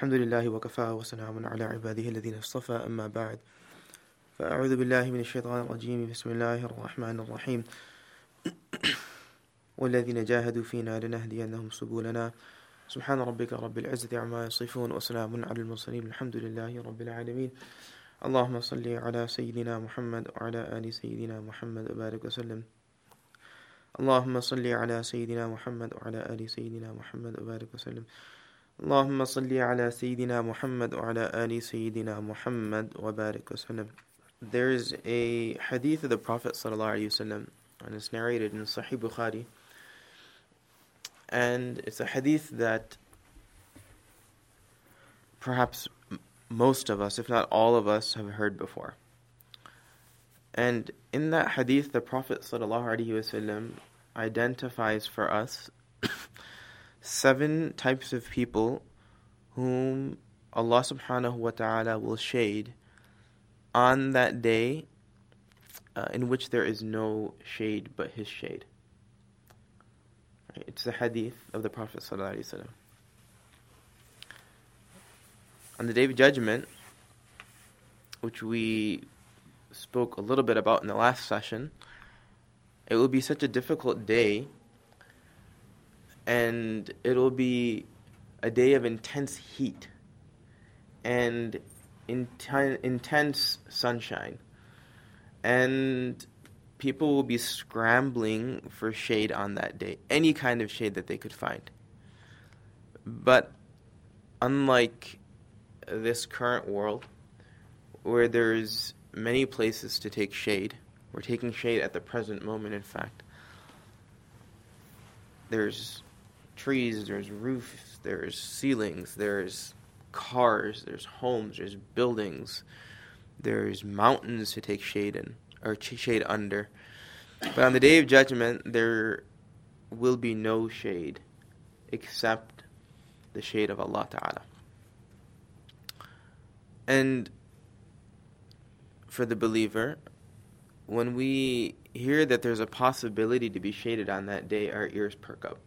الحمد لله وكفى وسلام على عباده الذين اصطفى أما بعد. فأعوذ بالله من الشيطان الرجيم. بسم الله الرحمن الرحيم. والذين جاهدوا فينا لنهدينهم سبلنا. سبحان ربك رب العزة عما يصفون وسلام على المرسلين. الحمد لله رب العالمين. اللهم صل على سيدنا محمد وعلى آل سيدنا محمد وبارك وسلم. اللهم صل على سيدنا محمد وعلى آل سيدنا محمد وبارك وسلم. اللهم صل على سيدنا محمد وعلى آل سيدنا محمد وبارك وسلم There is a hadith of the Prophet sallallahu alaihi wasallam and it's narrated in Sahih Bukhari and it's a hadith that perhaps most of us, if not all of us, have heard before. And in that hadith, the Prophet ﷺ identifies for us seven types of people whom Allah subhanahu wa ta'ala will shade on that day uh, in which there is no shade but His shade. Right? It's the hadith of the Prophet. On the day of judgment, which we spoke a little bit about in the last session, it will be such a difficult day and it will be a day of intense heat and inten- intense sunshine. And people will be scrambling for shade on that day, any kind of shade that they could find. But unlike this current world, where there's many places to take shade, we're taking shade at the present moment, in fact. There's trees, there's roofs, there's ceilings, there's cars, there's homes, there's buildings, there's mountains to take shade in or shade under. But on the day of judgment, there will be no shade except the shade of Allah Ta'ala. And for the believer, when we hear that there's a possibility to be shaded on that day, our ears perk up.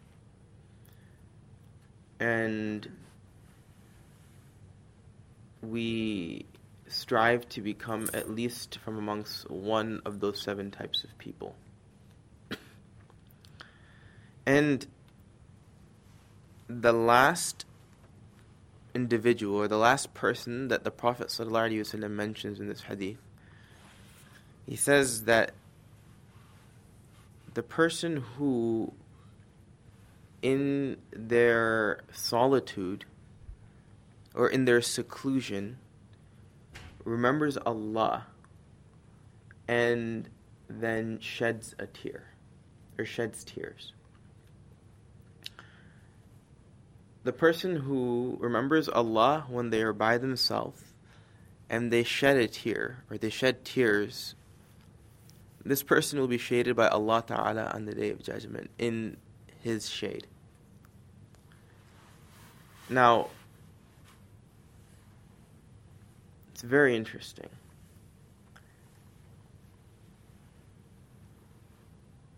And we strive to become at least from amongst one of those seven types of people. And the last individual or the last person that the Prophet ﷺ mentions in this hadith, he says that the person who, in their solitude or in their seclusion, remembers Allah and then sheds a tear or sheds tears. The person who remembers Allah when they are by themselves and they shed a tear or they shed tears, this person will be shaded by Allah Ta'ala on the day of judgment in His shade. Now, it's very interesting.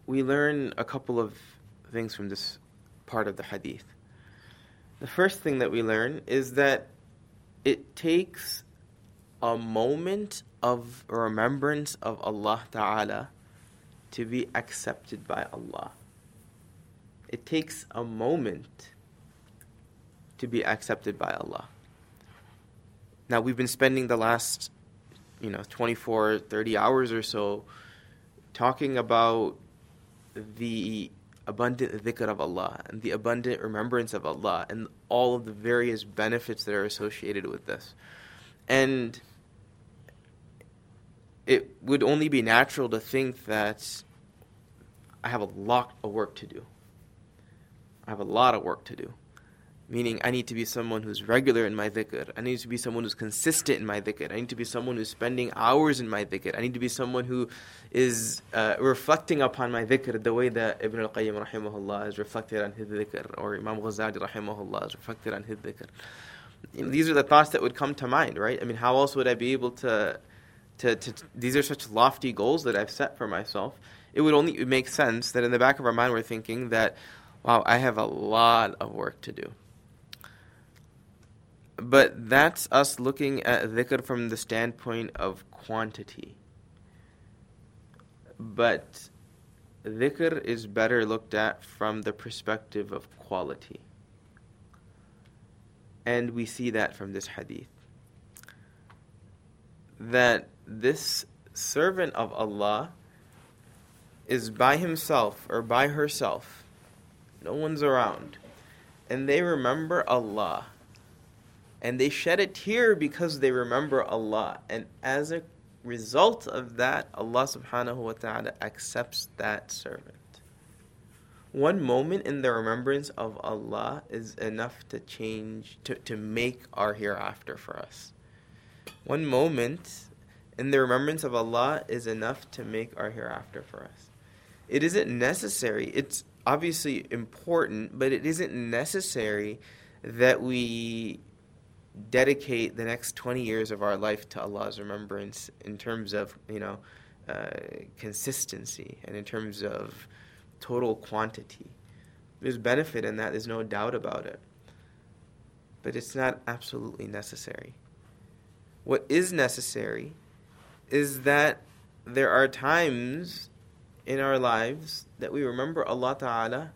We learn a couple of things from this part of the hadith. The first thing that we learn is that it takes a moment of remembrance of Allah Ta'ala to be accepted by Allah. It takes a moment to be accepted by Allah. Now, we've been spending the last, you know, 24, 30 hours or so talking about the abundant dhikr of Allah and the abundant remembrance of Allah and all of the various benefits that are associated with this. And it would only be natural to think that I have a lot of work to do. I have a lot of work to do. Meaning, I need to be someone who's regular in my dhikr. I need to be someone who's consistent in my dhikr. I need to be someone who's spending hours in my dhikr. I need to be someone who is uh, reflecting upon my dhikr the way that Ibn al Qayyim rahimahullah is reflected on his dhikr, or Imam Ghazali rahimahullah is reflected on his dhikr. These are the thoughts that would come to mind, right? I mean, how else would I be able to, to, to, to these are such lofty goals that I've set for myself. It would only make sense that in the back of our mind we're thinking that, wow, I have a lot of work to do. But that's us looking at dhikr from the standpoint of quantity. But dhikr is better looked at from the perspective of quality. And we see that from this hadith. That this servant of Allah is by himself or by herself, no one's around, and they remember Allah. And they shed a tear because they remember Allah. And as a result of that, Allah subhanahu wa ta'ala accepts that servant. One moment in the remembrance of Allah is enough to change, to, to make our hereafter for us. One moment in the remembrance of Allah is enough to make our hereafter for us. It isn't necessary, it's obviously important, but it isn't necessary that we dedicate the next 20 years of our life to Allah's remembrance in terms of, you know, uh, consistency and in terms of total quantity. There's benefit in that, there's no doubt about it. But it's not absolutely necessary. What is necessary is that there are times in our lives that we remember Allah Ta'ala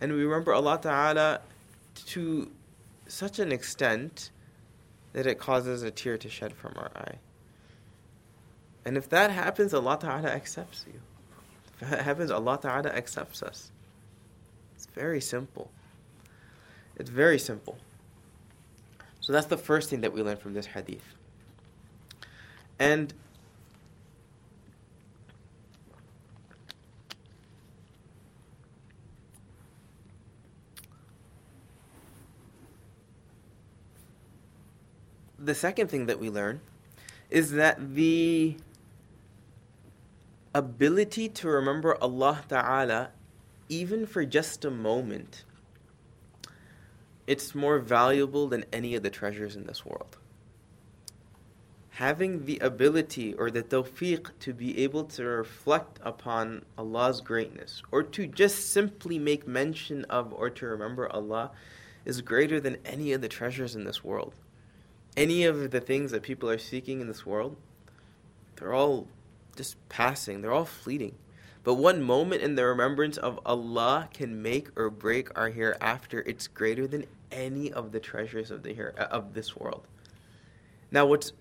and we remember Allah Ta'ala to such an extent that it causes a tear to shed from our eye. And if that happens, Allah Ta'ala accepts you. If that happens, Allah Ta'ala accepts us. It's very simple. It's very simple. So that's the first thing that we learn from this hadith. And the second thing that we learn is that the ability to remember Allah Ta'ala, even for just a moment, it's more valuable than any of the treasures in this world. Having the ability or the tawfiq to be able to reflect upon Allah's greatness or to just simply make mention of or to remember Allah is greater than any of the treasures in this world any of the things that people are seeking in this world, they're all just passing, they're all fleeting. But one moment in the remembrance of Allah can make or break our hereafter. It's greater than any of the treasures of the here, uh, of this world. Now, what's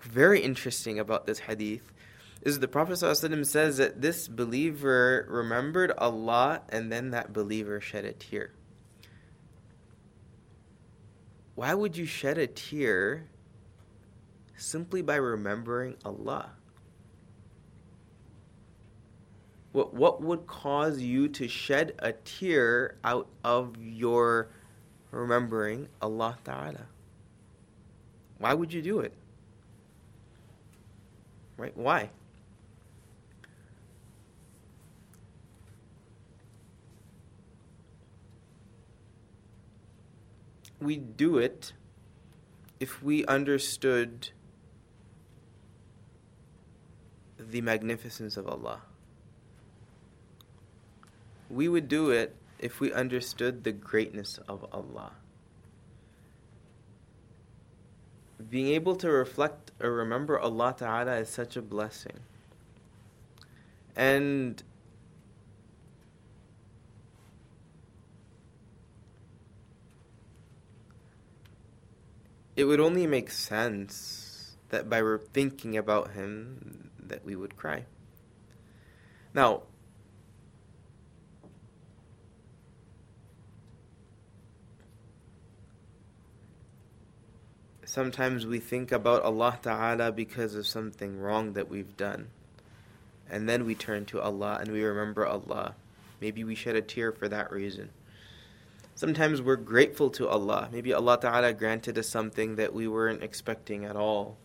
very interesting about this hadith is the Prophet ﷺ says that this believer remembered Allah and then that believer shed a tear why would you shed a tear simply by remembering Allah? What, what would cause you to shed a tear out of your remembering Allah Ta'ala? Why would you do it? Right? Why? We do it if we understood the magnificence of Allah. We would do it if we understood the greatness of Allah. Being able to reflect or remember Allah Ta'ala is such a blessing. And it would only make sense that by thinking about him that we would cry. Now, sometimes we think about Allah Ta'ala because of something wrong that we've done. And then we turn to Allah and we remember Allah. Maybe we shed a tear for that reason. Sometimes we're grateful to Allah. Maybe Allah Ta'ala granted us something that we weren't expecting at all.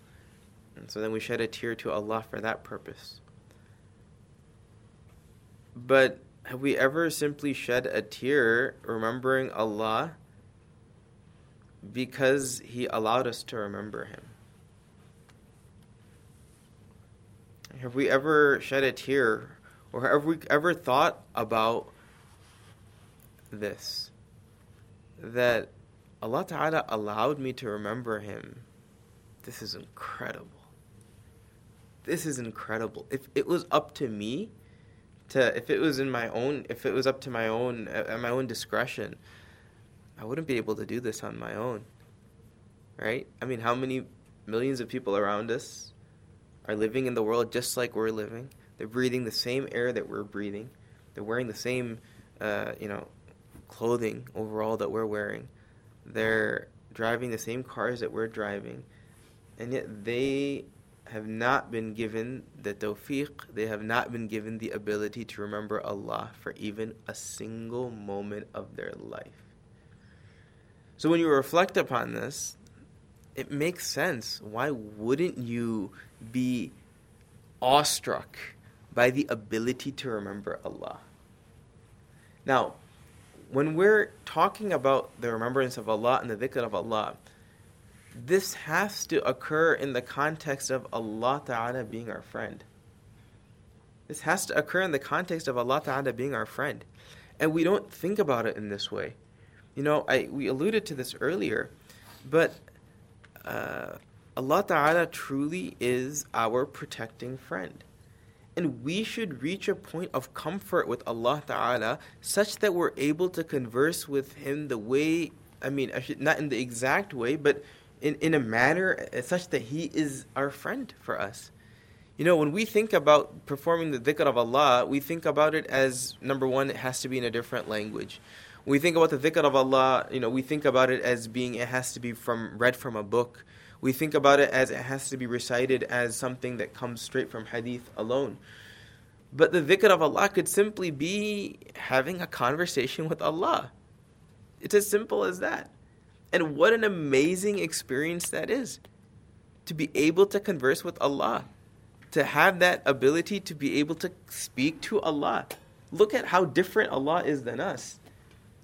And so then we shed a tear to Allah for that purpose. But have we ever simply shed a tear remembering Allah because He allowed us to remember Him? Have we ever shed a tear or have we ever thought about this? That Allah Ta'ala allowed me to remember Him. This is incredible. This is incredible. If it was up to me, to if it was in my own, if it was up to my own, at my own discretion, I wouldn't be able to do this on my own. Right? I mean, how many millions of people around us are living in the world just like we're living? They're breathing the same air that we're breathing. They're wearing the same, uh, you know, clothing overall that we're wearing. They're driving the same cars that we're driving. And yet they have not been given the tawfiq, they have not been given the ability to remember Allah for even a single moment of their life. So when you reflect upon this, it makes sense. Why wouldn't you be awestruck by the ability to remember Allah? Now, when we're talking about the remembrance of Allah and the dhikr of Allah, this has to occur in the context of Allah Ta'ala being our friend. This has to occur in the context of Allah Ta'ala being our friend. And we don't think about it in this way. You know, I we alluded to this earlier, but uh, Allah Ta'ala truly is our protecting friend. And we should reach a point of comfort with Allah Ta'ala such that we're able to converse with Him the way, I mean, not in the exact way, but in, in a manner such that He is our friend for us. You know, when we think about performing the dhikr of Allah, we think about it as number one, it has to be in a different language When we think about the dhikr of Allah, you know, we think about it as being it has to be from read from a book. We think about it as it has to be recited as something that comes straight from hadith alone. But the dhikr of Allah could simply be having a conversation with Allah. It's as simple as that. And what an amazing experience that is to be able to converse with Allah, to have that ability to be able to speak to Allah. Look at how different Allah is than us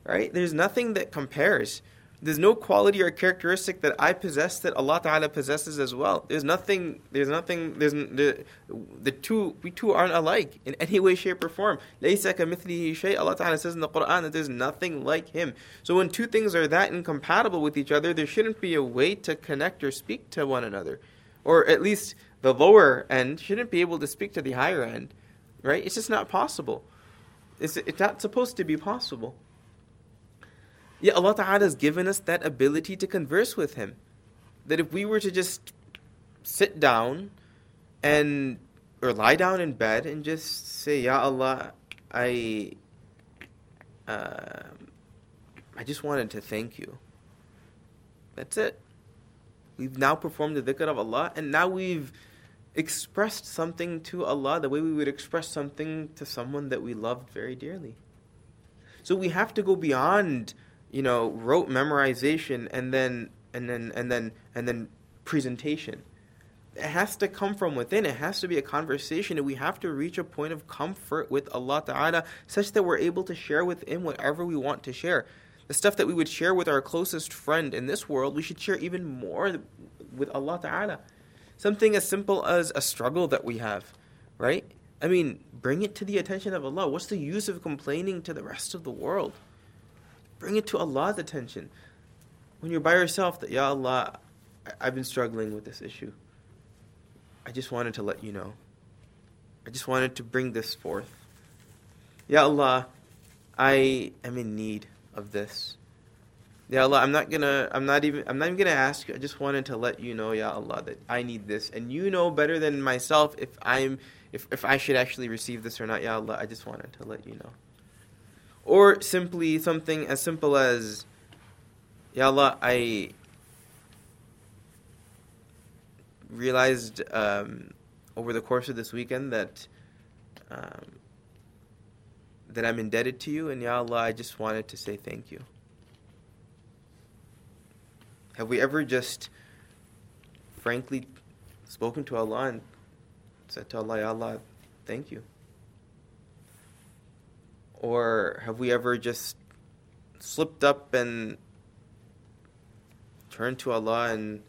right? There's nothing that compares. There's no quality or characteristic that I possess that Allah Ta'ala possesses as well. There's nothing, there's nothing, there's the, the two, we two aren't alike in any way, shape, or form. Allah Ta'ala says in the Quran that there's nothing like Him. So when two things are that incompatible with each other, there shouldn't be a way to connect or speak to one another. Or at least the lower end shouldn't be able to speak to the higher end, right? It's just not possible. It's, it's not supposed to be possible. Yeah, Allah Ta'ala has given us that ability to converse with Him. That if we were to just sit down and or lie down in bed and just say, Ya Allah, I uh, I just wanted to thank you. That's it. We've now performed the dhikr of Allah and now we've expressed something to Allah the way we would express something to someone that we loved very dearly. So we have to go beyond you know, rote memorization and then and then and then and then presentation. It has to come from within. It has to be a conversation, and we have to reach a point of comfort with Allah Ta'ala such that we're able to share with Him whatever we want to share. The stuff that we would share with our closest friend in this world, we should share even more with Allah Ta'ala. Something as simple as a struggle that we have, right? I mean, bring it to the attention of Allah. What's the use of complaining to the rest of the world? Bring it to Allah's attention. When you're by yourself, that, Ya Allah, I've been struggling with this issue. I just wanted to let you know. I just wanted to bring this forth. Ya Allah, I am in need of this. Ya Allah, I'm not gonna I'm not even I'm not even gonna ask you. I just wanted to let you know, Ya Allah, that I need this. And you know better than myself if I'm if, if I should actually receive this or not, Ya Allah, I just wanted to let you know. Or simply something as simple as, Ya Allah, I realized um, over the course of this weekend that um, that I'm indebted to you, and Ya Allah, I just wanted to say thank you. Have we ever just frankly spoken to Allah and said to Allah, Ya Allah, thank you? Or have we ever just slipped up and turned to Allah and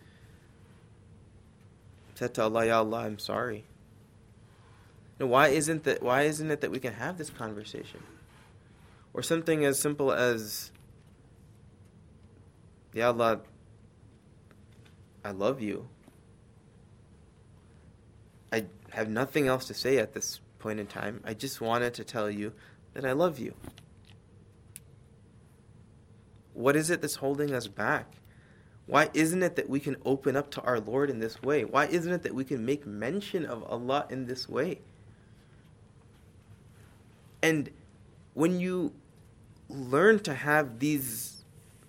said to Allah, Ya Allah, I'm sorry? Now, why isn't that why isn't it that we can have this conversation? Or something as simple as Ya Allah, I love you. I have nothing else to say at this point in time. I just wanted to tell you that I love you. What is it that's holding us back? Why isn't it that we can open up to our Lord in this way? Why isn't it that we can make mention of Allah in this way? And when you learn to have these,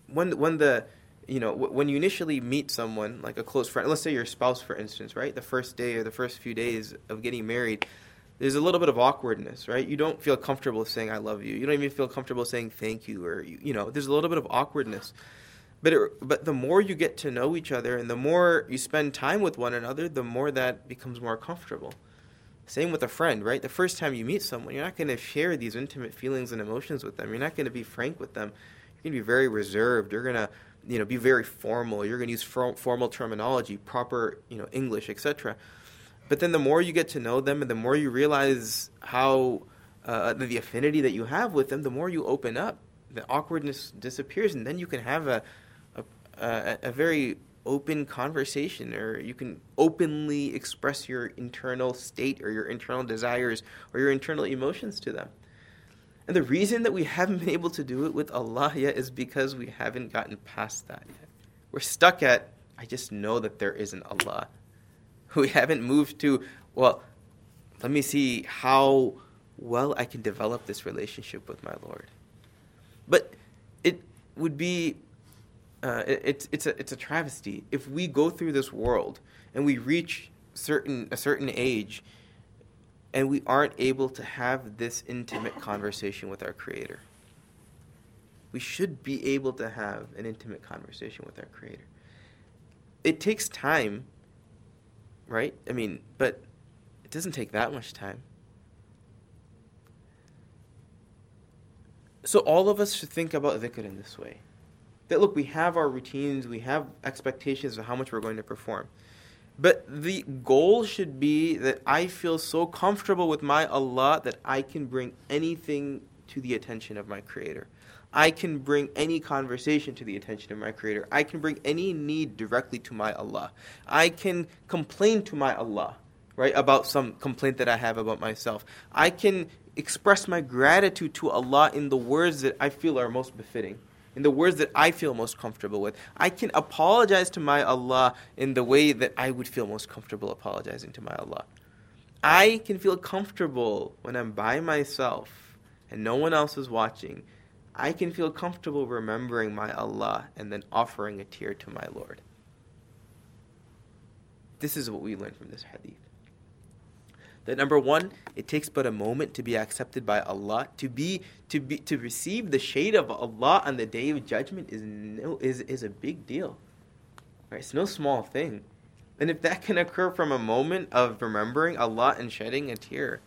when when the you know when you initially meet someone like a close friend, let's say your spouse, for instance, right? The first day or the first few days of getting married, there's a little bit of awkwardness, right? You don't feel comfortable saying "I love you." You don't even feel comfortable saying "thank you," or you know, there's a little bit of awkwardness. But it, but the more you get to know each other and the more you spend time with one another, the more that becomes more comfortable. Same with a friend, right? The first time you meet someone, you're not going to share these intimate feelings and emotions with them. You're not going to be frank with them. You're going to be very reserved. You're going to, you know, be very formal. You're going to use formal terminology, proper, you know, English, etc. But then the more you get to know them and the more you realize how uh, the affinity that you have with them, the more you open up. The awkwardness disappears, and then you can have a a, a very open conversation or you can openly express your internal state or your internal desires or your internal emotions to them. And the reason that we haven't been able to do it with Allah yet is because we haven't gotten past that yet. We're stuck at, I just know that there isn't Allah. We haven't moved to, well, let me see how well I can develop this relationship with my Lord. But it would be uh, it, it's it's a it's a travesty if we go through this world and we reach certain a certain age and we aren't able to have this intimate conversation with our creator we should be able to have an intimate conversation with our creator it takes time right i mean but it doesn't take that much time so all of us should think about dhikr in this way that look, we have our routines, we have expectations of how much we're going to perform. But the goal should be that I feel so comfortable with my Allah that I can bring anything to the attention of my Creator. I can bring any conversation to the attention of my Creator. I can bring any need directly to my Allah. I can complain to my Allah, right, about some complaint that I have about myself. I can express my gratitude to Allah in the words that I feel are most befitting in the words that I feel most comfortable with. I can apologize to my Allah in the way that I would feel most comfortable apologizing to my Allah. I can feel comfortable when I'm by myself and no one else is watching. I can feel comfortable remembering my Allah and then offering a tear to my Lord. This is what we learn from this hadith. That number one, it takes but a moment to be accepted by Allah. To be to be to receive the shade of Allah on the day of judgment is no is is a big deal. Right? It's no small thing. And if that can occur from a moment of remembering Allah and shedding a tear,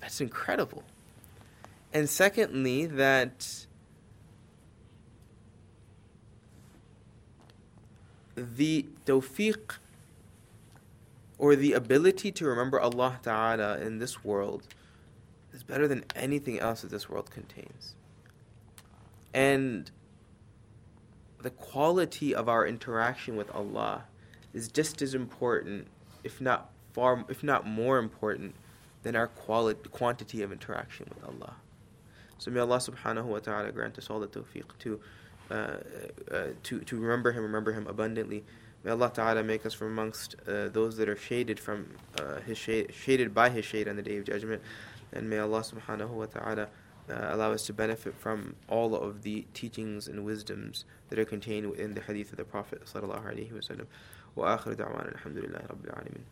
that's incredible. And secondly, that the tawfiq or the ability to remember Allah Ta'ala in this world is better than anything else that this world contains. And the quality of our interaction with Allah is just as important, if not far, if not more important, than our quality, quantity of interaction with Allah. So may Allah Subhanahu wa Taala grant us all the tawfiq to, uh, uh, to to remember Him, remember Him abundantly. May Allah Ta'ala make us from amongst uh, those that are shaded from uh, his shade, shaded by his shade on the day of judgment. And may Allah subhanahu wa ta'ala uh, allow us to benefit from all of the teachings and wisdoms that are contained within the hadith of the Prophet sallallahu alaihi wasallam. وآخر دعوانا الحمد لله رب العالمين